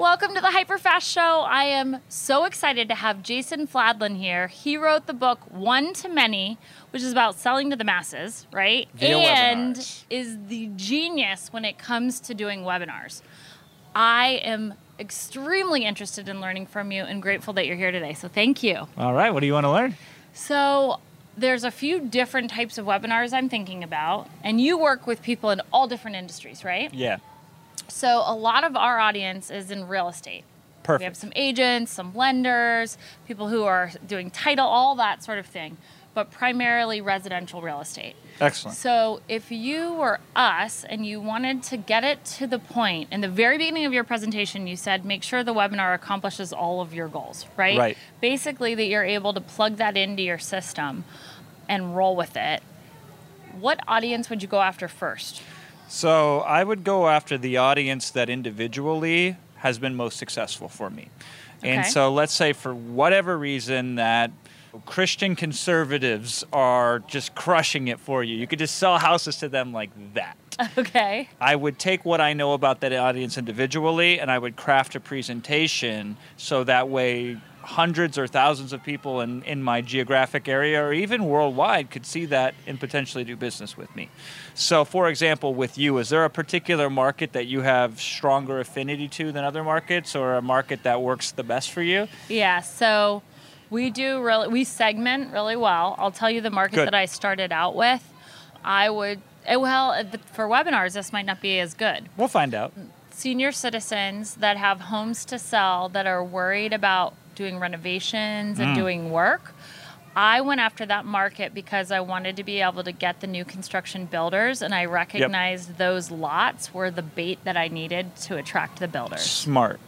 Welcome to the Hyperfast Show. I am so excited to have Jason Fladlien here. He wrote the book One to Many, which is about selling to the masses, right? Via and webinars. is the genius when it comes to doing webinars. I am extremely interested in learning from you and grateful that you're here today. So thank you. All right, what do you want to learn? So there's a few different types of webinars I'm thinking about, and you work with people in all different industries, right? Yeah, So a lot of our audience is in real estate. Perfect. We have some agents, some lenders, people who are doing title, all that sort of thing, but primarily residential real estate. Excellent. So if you were us and you wanted to get it to the point, in the very beginning of your presentation, you said make sure the webinar accomplishes all of your goals, right? Right. Basically, that you're able to plug that into your system and roll with it. What audience would you go after first? So I would go after the audience that individually has been most successful for me. And so let's say for whatever reason that Christian conservatives are just crushing it for you. You could just sell houses to them like that. Okay. I would take what I know about that audience individually and I would craft a presentation so that way hundreds or thousands of people in, in my geographic area or even worldwide could see that and potentially do business with me. So, for example, with you, is there a particular market that you have stronger affinity to than other markets or a market that works the best for you? Yeah, so we do really we segment really well. I'll tell you the market Good. that I started out with. I would eh, well uh, for webinars this might not be as good. We'll find out. Senior citizens that have homes to sell that are worried about doing renovations and Mm. doing work. I went after that market because I wanted to be able to get the new construction builders and I recognized those lots were the bait that I needed to attract the builders. Smart.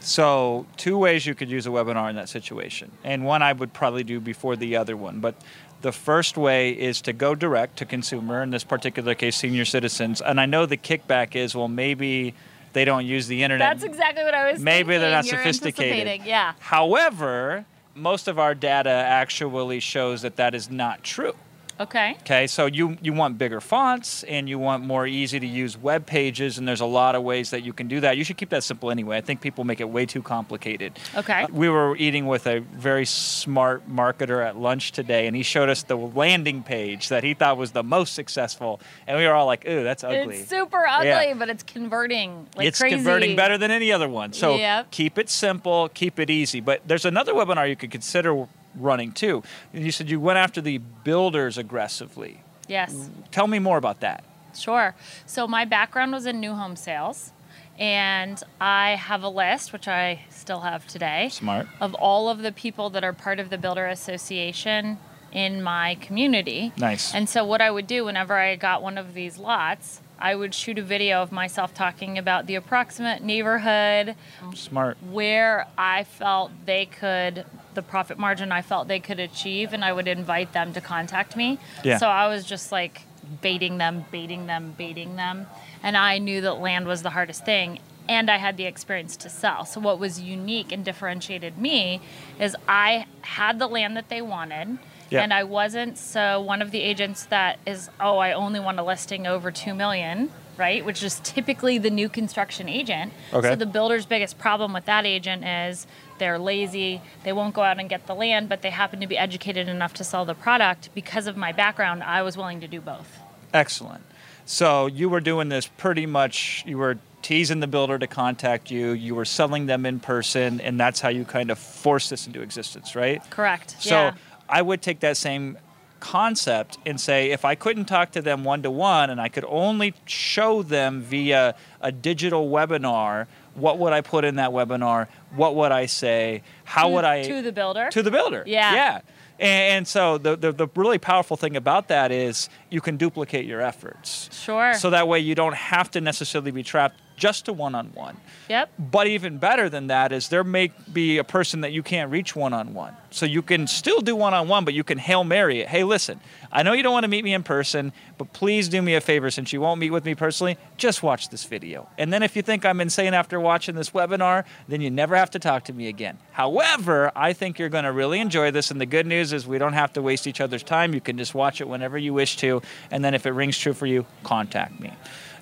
So, two ways you could use a webinar in that situation. And one I would probably do before the other one. But the first way is to go direct to consumer, in this particular case, senior citizens. And I know the kickback is, well, maybe they don't use the internet. That's exactly what I was Maybe they're not You're sophisticated. Yeah. However, most of our data actually shows that that is not true. Okay. Okay, so you, you want bigger fonts and you want more easy to use web pages, and there's a lot of ways that you can do that. You should keep that simple anyway. I think people make it way too complicated. Okay. Uh, We were eating with a very smart marketer at lunch today, and he showed us the landing page that he thought was the most successful, and we were all like, "Ooh, that's ugly." It's super ugly, Yeah. but it's converting like it's crazy. converting better than any other one. So Yep. keep it simple, keep it easy. But there's another webinar you could consider running too. You said you went after the builders aggressively. Yes, Tell me more about that. sure. So my background was in new home sales, and I have a list, which I still have today, Smart. of all of the people that are part of the Builder Association in my community. Nice. And so what I would do whenever I got one of these lots, I would shoot a video of myself talking about the approximate neighborhood, Smart. where I felt they could, the profit margin I felt they could achieve, and I would invite them to contact me. Yeah. So I was just like baiting them, baiting them, baiting them. And I knew that land was the hardest thing. And I had the experience to sell. So, what was unique and differentiated me is I had the land that they wanted. Yeah. And I wasn't so one of the agents that is, oh, I only want a listing over 2 million, right? Which is typically the new construction agent. Okay. So the builder's biggest problem with that agent is they're lazy, they won't go out and get the land, but they happen to be educated enough to sell the product. Because of my background, I was willing to do both. Excellent. So you were doing this pretty much, you were teasing the builder to contact you, you were selling them in person, and that's how you kind of forced this into existence, right? Correct. So yeah. I would take that same concept and say if I couldn't talk to them one to one and I could only show them via a digital webinar, what would I put in that webinar? What would I say? How To- would I to the builder? to the builder? Yeah. Yeah. And so the, the, the really powerful thing about that is you can duplicate your efforts. Sure. So that way you don't have to necessarily be trapped just to one on one. Yep. But even better than that is there may be a person that you can't reach one on one. So you can still do one on one, but you can Hail Mary it. Hey, listen, I know you don't want to meet me in person, but please do me a favor since you won't meet with me personally, just watch this video. And then if you think I'm insane after watching this webinar, then you never have to talk to me again. However, I think you're going to really enjoy this. And the good news is we don't have to waste each other's time. You can just watch it whenever you wish to. And then if it rings true for you, contact me.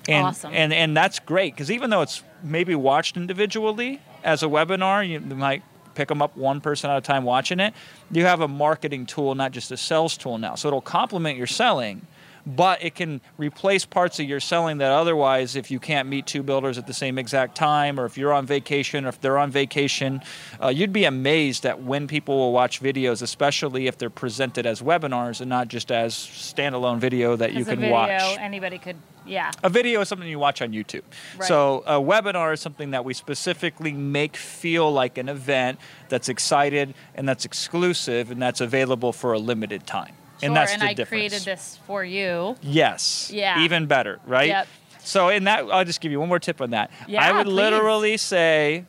And, Awesome. and and that's great because even though it's maybe watched individually as a webinar, you might pick them up one person at a time watching it. You have a marketing tool, not just a sales tool now. So it'll complement your selling, but it can replace parts of your selling that otherwise, if you can't meet two builders at the same exact time, or if you're on vacation, or if they're on vacation, uh, you'd be amazed at when people will watch videos, especially if they're presented as webinars and not just as standalone video that you can video, watch. anybody could, yeah. A video is something you watch on YouTube. Right. So a webinar is something that we specifically make feel like an event that's excited and that's exclusive and that's available for a limited time. And that's and the I difference. created this for you. Yes. Yeah. Even better, right? Yep. So in that, I'll just give you one more tip on that. Yeah, I would please. literally say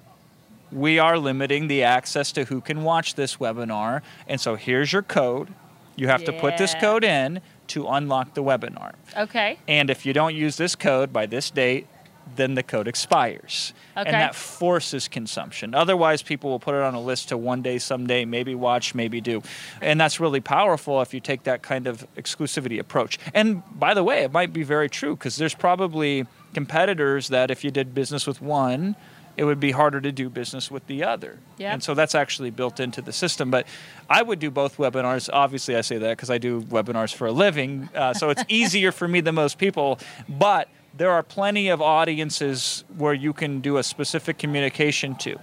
we are limiting the access to who can watch this webinar. And so here's your code. You have to put this code in to unlock the webinar. Okay. And if you don't use this code by this date, then the code expires. Okay. And that forces consumption. Otherwise, people will put it on a list to one day, someday, maybe watch, maybe do. And that's really powerful if you take that kind of exclusivity approach. And by the way, it might be very true because there's probably competitors that if you did business with one, it would be harder to do business with the other. Yep. And so that's actually built into the system. But I would do both webinars. Obviously, I say that because I do webinars for a living. Uh, so it's easier for me than most people. But there are plenty of audiences where you can do a specific communication to.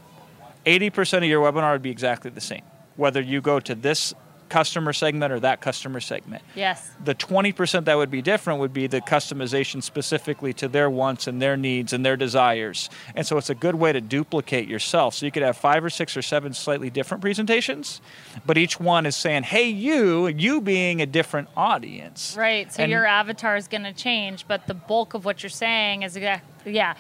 80% of your webinar would be exactly the same, whether you go to this customer segment or that customer segment Yes. the 20% that would be different would be the customization specifically to their wants and their needs and their desires. And so it's a good way to duplicate yourself. So you could have five or six or seven slightly different presentations, but each one is saying, hey, you, you being a different audience. Right. So And- your avatar is going to change, but the bulk of what you're saying is exactly, yeah.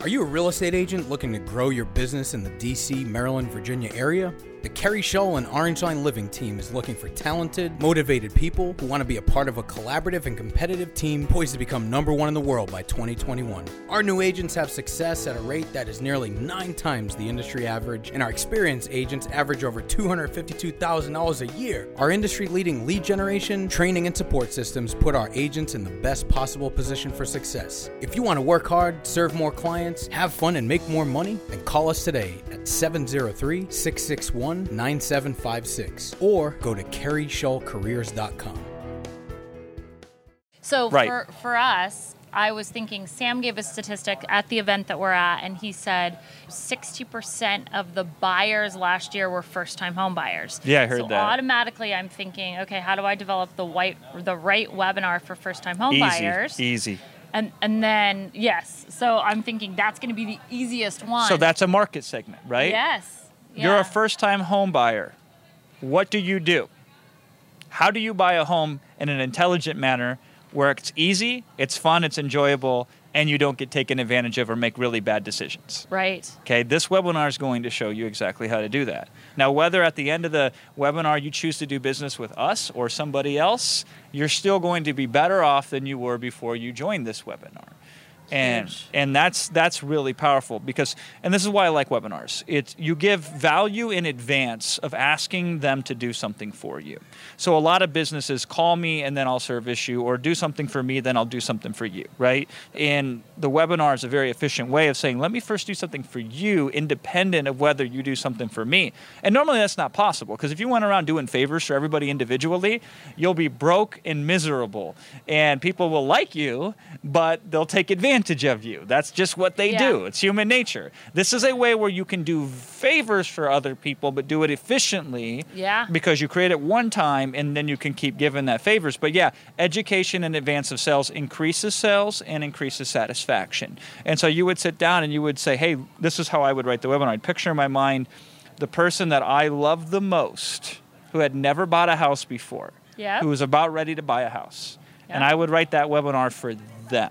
Are you a real estate agent looking to grow your business in the DC, Maryland, Virginia area? The Keri Shull and Orange Line Living team is looking for talented, motivated people who want to be a part of a collaborative and competitive team poised to become number one in the world by 2021. Our new agents have success at a rate that is nearly nine times the industry average, and our experienced agents average over $252,000 a year. Our industry leading lead generation, training, and support systems put our agents in the best possible position for success. If you want to work hard, serve more clients, have fun, and make more money, then call us today at 703 661 9756 or go to kerishullcareers.com. So Right. for, for us, I was thinking Sam gave a statistic at the event that we're at, and he said 60% of the buyers last year were first time home buyers. Yeah, I heard so that. automatically I'm thinking, okay, how do I develop the white the right webinar for first time home buyers? Easy. And and then yes. So I'm thinking that's gonna be the easiest one. So that's a market segment, right? Yes. You're a first time home buyer. What do you do? How do you buy a home in an intelligent manner where it's easy, it's fun, it's enjoyable, and you don't get taken advantage of or make really bad decisions? Right. Okay, this webinar is going to show you exactly how to do that. Now, whether at the end of the webinar you choose to do business with us or somebody else, you're still going to be better off than you were before you joined this webinar. And Huge. and that's that's really powerful because and this is why I like webinars. It's you give value in advance of asking them to do something for you. So a lot of businesses call me and then I'll service you or do something for me then I'll do something for you, right? And the webinar is a very efficient way of saying let me first do something for you independent of whether you do something for me. And normally that's not possible because if you went around doing favors for everybody individually, you'll be broke and miserable and people will like you but they'll take advantage of you. That's just what they Yeah. do. It's human nature. This is a way where you can do favors for other people, but do it efficiently. Yeah. Because you create it one time and then you can keep giving that favors. But yeah, education in advance of sales increases sales and increases satisfaction. And so you would sit down and you would say, hey, this is how I would write the webinar. I'd picture in my mind the person that I love the most who had never bought a house before, Yep. who was about ready to buy a house. And I would write that webinar for them.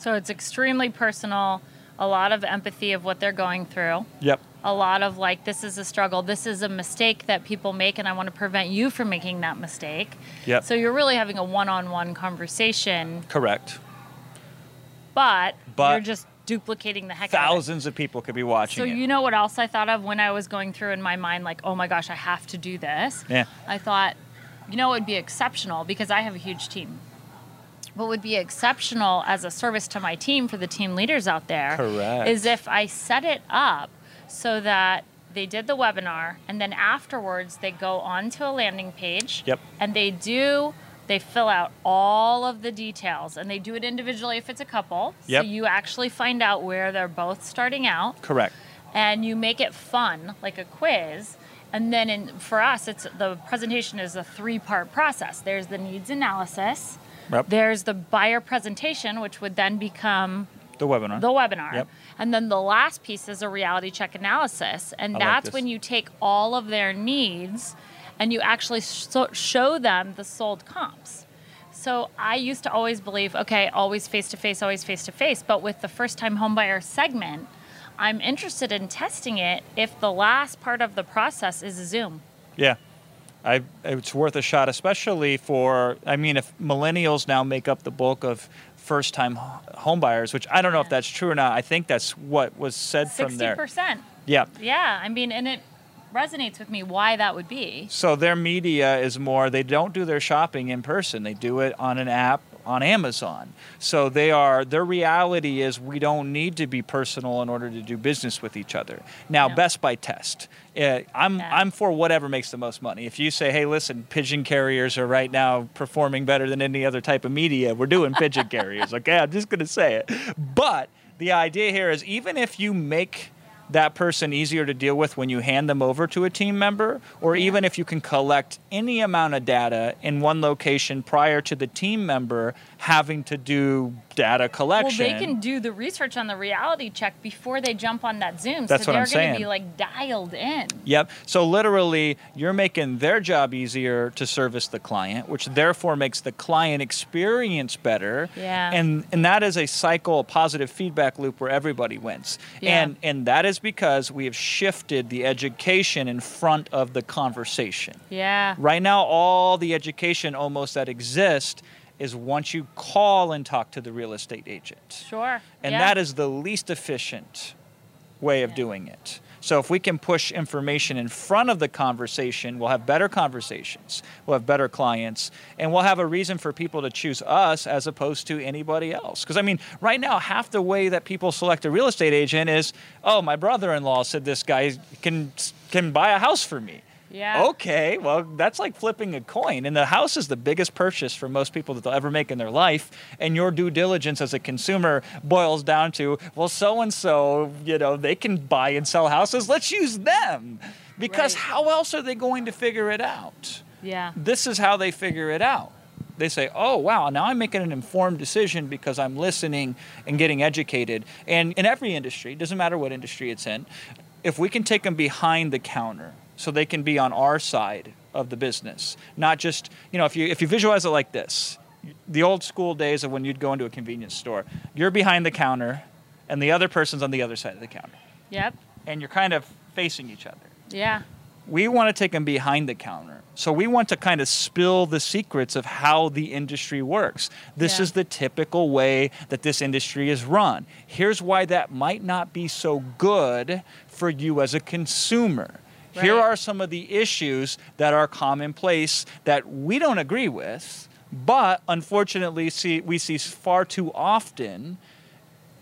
So it's extremely personal, a lot of empathy of what they're going through. Yep. a lot of like this is a struggle this is a mistake that people make and i want to prevent you from making that mistake Yep. so you're really having a one-on-one conversation Correct. but, But- you're just duplicating the heck out of. Thousands of people could be watching so it. you know what else i thought of when i was going through in my mind like oh my gosh i have to do this Yeah. i thought you know it would be exceptional because i have a huge team what would be exceptional as a service to my team for the team leaders out there Correct. is if I set it up so that they did the webinar and then afterwards they go onto a landing page Yep. and they do they fill out all of the details and they do it individually if it's a couple Yep. so you actually find out where they're both starting out Correct. and you make it fun like a quiz and then in, for us it's the presentation is a three part process there's the needs analysis Yep. there's the buyer presentation which would then become The webinar. the webinar Yep. and then the last piece is a reality check analysis and I like that's this. when you take all of their needs and you actually show them the sold comps so I used to always believe, okay, always face to face, always face to face. But with the first time homebuyer segment, I'm interested in testing it if the last part of the process is a Zoom. Yeah. I, it's worth a shot, especially for, I mean, if millennials now make up the bulk of first time homebuyers, which I don't know if that's true or not. I think that's what was said from there. 60%. Yeah. Yeah, I mean, and it resonates with me why that would be. So their media is more, they don't do their shopping in person, they do it on an app on Amazon. So they are, their reality is we don't need to be personal in order to do business with each other. Now, No. best by test. Uh, I'm, Yeah. I'm for whatever makes the most money. If you say, hey, listen, pigeon carriers are right now performing better than any other type of media, we're doing pigeon carriers, okay? I'm just going to say it. But the idea here is even if you make that person easier to deal with when you hand them over to a team member, or even if you can collect any amount of data in one location prior to the team member having to do data collection. Well, they can do the research on the reality check before they jump on that Zoom. That's so what they're I'm to be like dialed in. Yep. So literally, you're making their job easier to service the client, which therefore makes the client experience better. Yeah. And and that is a cycle, a positive feedback loop where everybody wins. Yeah. And and that is because we have shifted the education in front of the conversation. Yeah. Right now, all the education almost that exists is once you call and talk to the real estate agent. Sure. And yeah. that is the least efficient way of Yeah. doing it. So if we can push information in front of the conversation, we'll have better conversations, we'll have better clients, and we'll have a reason for people to choose us as opposed to anybody else. Because I mean, right now, half the way that people select a real estate agent is, oh, my brother-in-law said this guy can can buy a house for me. Yeah. Okay, well, that's like flipping a coin. And the house is the biggest purchase for most people that they'll ever make in their life. And your due diligence as a consumer boils down to, well, so and so, you know, they can buy and sell houses. Let's use them. Because Right. how else are they going to figure it out? Yeah. This is how they figure it out. They say, oh, wow, now I'm making an informed decision because I'm listening and getting educated. And in every industry, doesn't matter what industry it's in, if we can take them behind the counter so they can be on our side of the business, not just, you know, if you, if you visualize it like this, the old school days of when you'd go into a convenience store, you're behind the counter and the other person's on the other side of the counter. Yep. And you're kind of facing each other Yeah. we want to take them behind the counter. So we want to kind of spill the secrets of how the industry works. This Yeah. is the typical way that this industry is run. Here's why that might not be so good for you as a consumer. Here are some of the issues that are commonplace that we don't agree with, but unfortunately see we see far too often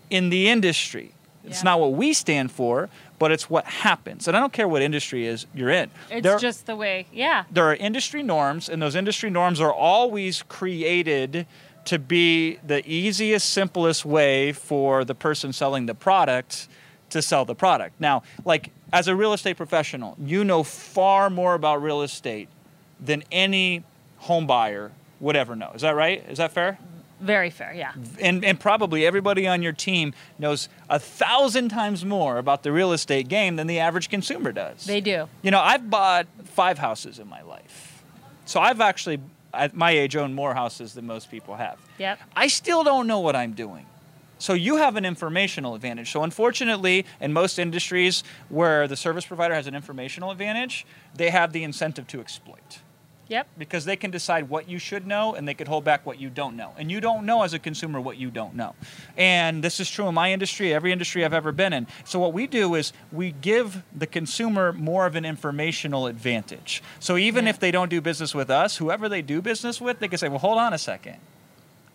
in the industry. It's Yeah. not what we stand for, but it's what happens. And I don't care what industry is you're in. It's there, just the way. Yeah. there are industry norms, and those industry norms are always created to be the easiest, simplest way for the person selling the product to sell the product. Now, like as a real estate professional, you know far more about real estate than any home buyer would ever know. Is that right? Is that fair? Very fair, yeah. and, and probably everybody on your team knows a thousand times more about the real estate game than the average consumer does. They do. You know, I've bought five houses in my life. So I've actually, at my age, owned more houses than most people have. Yep. I still don't know what I'm doing. So you have an informational advantage. So unfortunately, in most industries where the service provider has an informational advantage, they have the incentive to exploit Yep. because they can decide what you should know and they could hold back what you don't know. And you don't know as a consumer what you don't know. And this is true in my industry, every industry I've ever been in. So what we do is we give the consumer more of an informational advantage. So even Yeah. if they don't do business with us, whoever they do business with, they can say, "Well, hold on a second.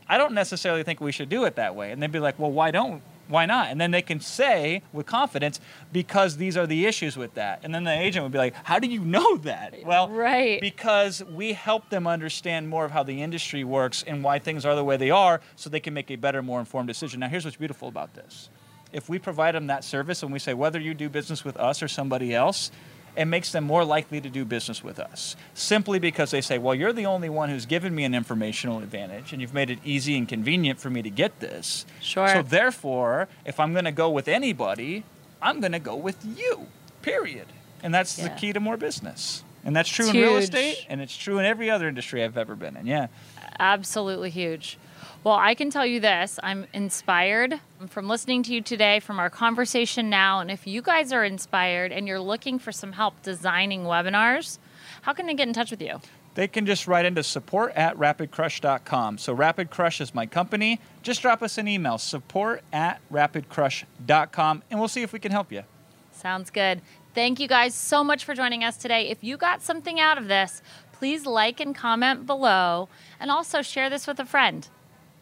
I don't necessarily think we should do it that way." And they'd be like, "Well, why don't why not?" And then they can say with confidence, "Because these are the issues with that." And then the agent would be like, "How do you know that?" Well, Right. because we help them understand more of how the industry works and why things are the way they are so they can make a better more informed decision now here's what's beautiful about this if we provide them that service and we say whether you do business with us or somebody else it makes them more likely to do business with us simply because they say well you're the only one who's given me an informational advantage and you've made it easy and convenient for me to get this Sure. so therefore if i'm going to go with anybody i'm going to go with you period and that's the key to more business and that's true It's in real estate and it's true in every other industry I've ever been in. Yeah. Absolutely huge. Well, I can tell you this I'm inspired from listening to you today, from our conversation now. And if you guys are inspired and you're looking for some help designing webinars, how can they get in touch with you? They can just write into support at rapidcrush.com. So Rapid Crush is my company. Just drop us an email, support at rapidcrush.com, and we'll see if we can help you. Sounds good. Thank you guys so much for joining us today. If you got something out of this, please like and comment below and also share this with a friend.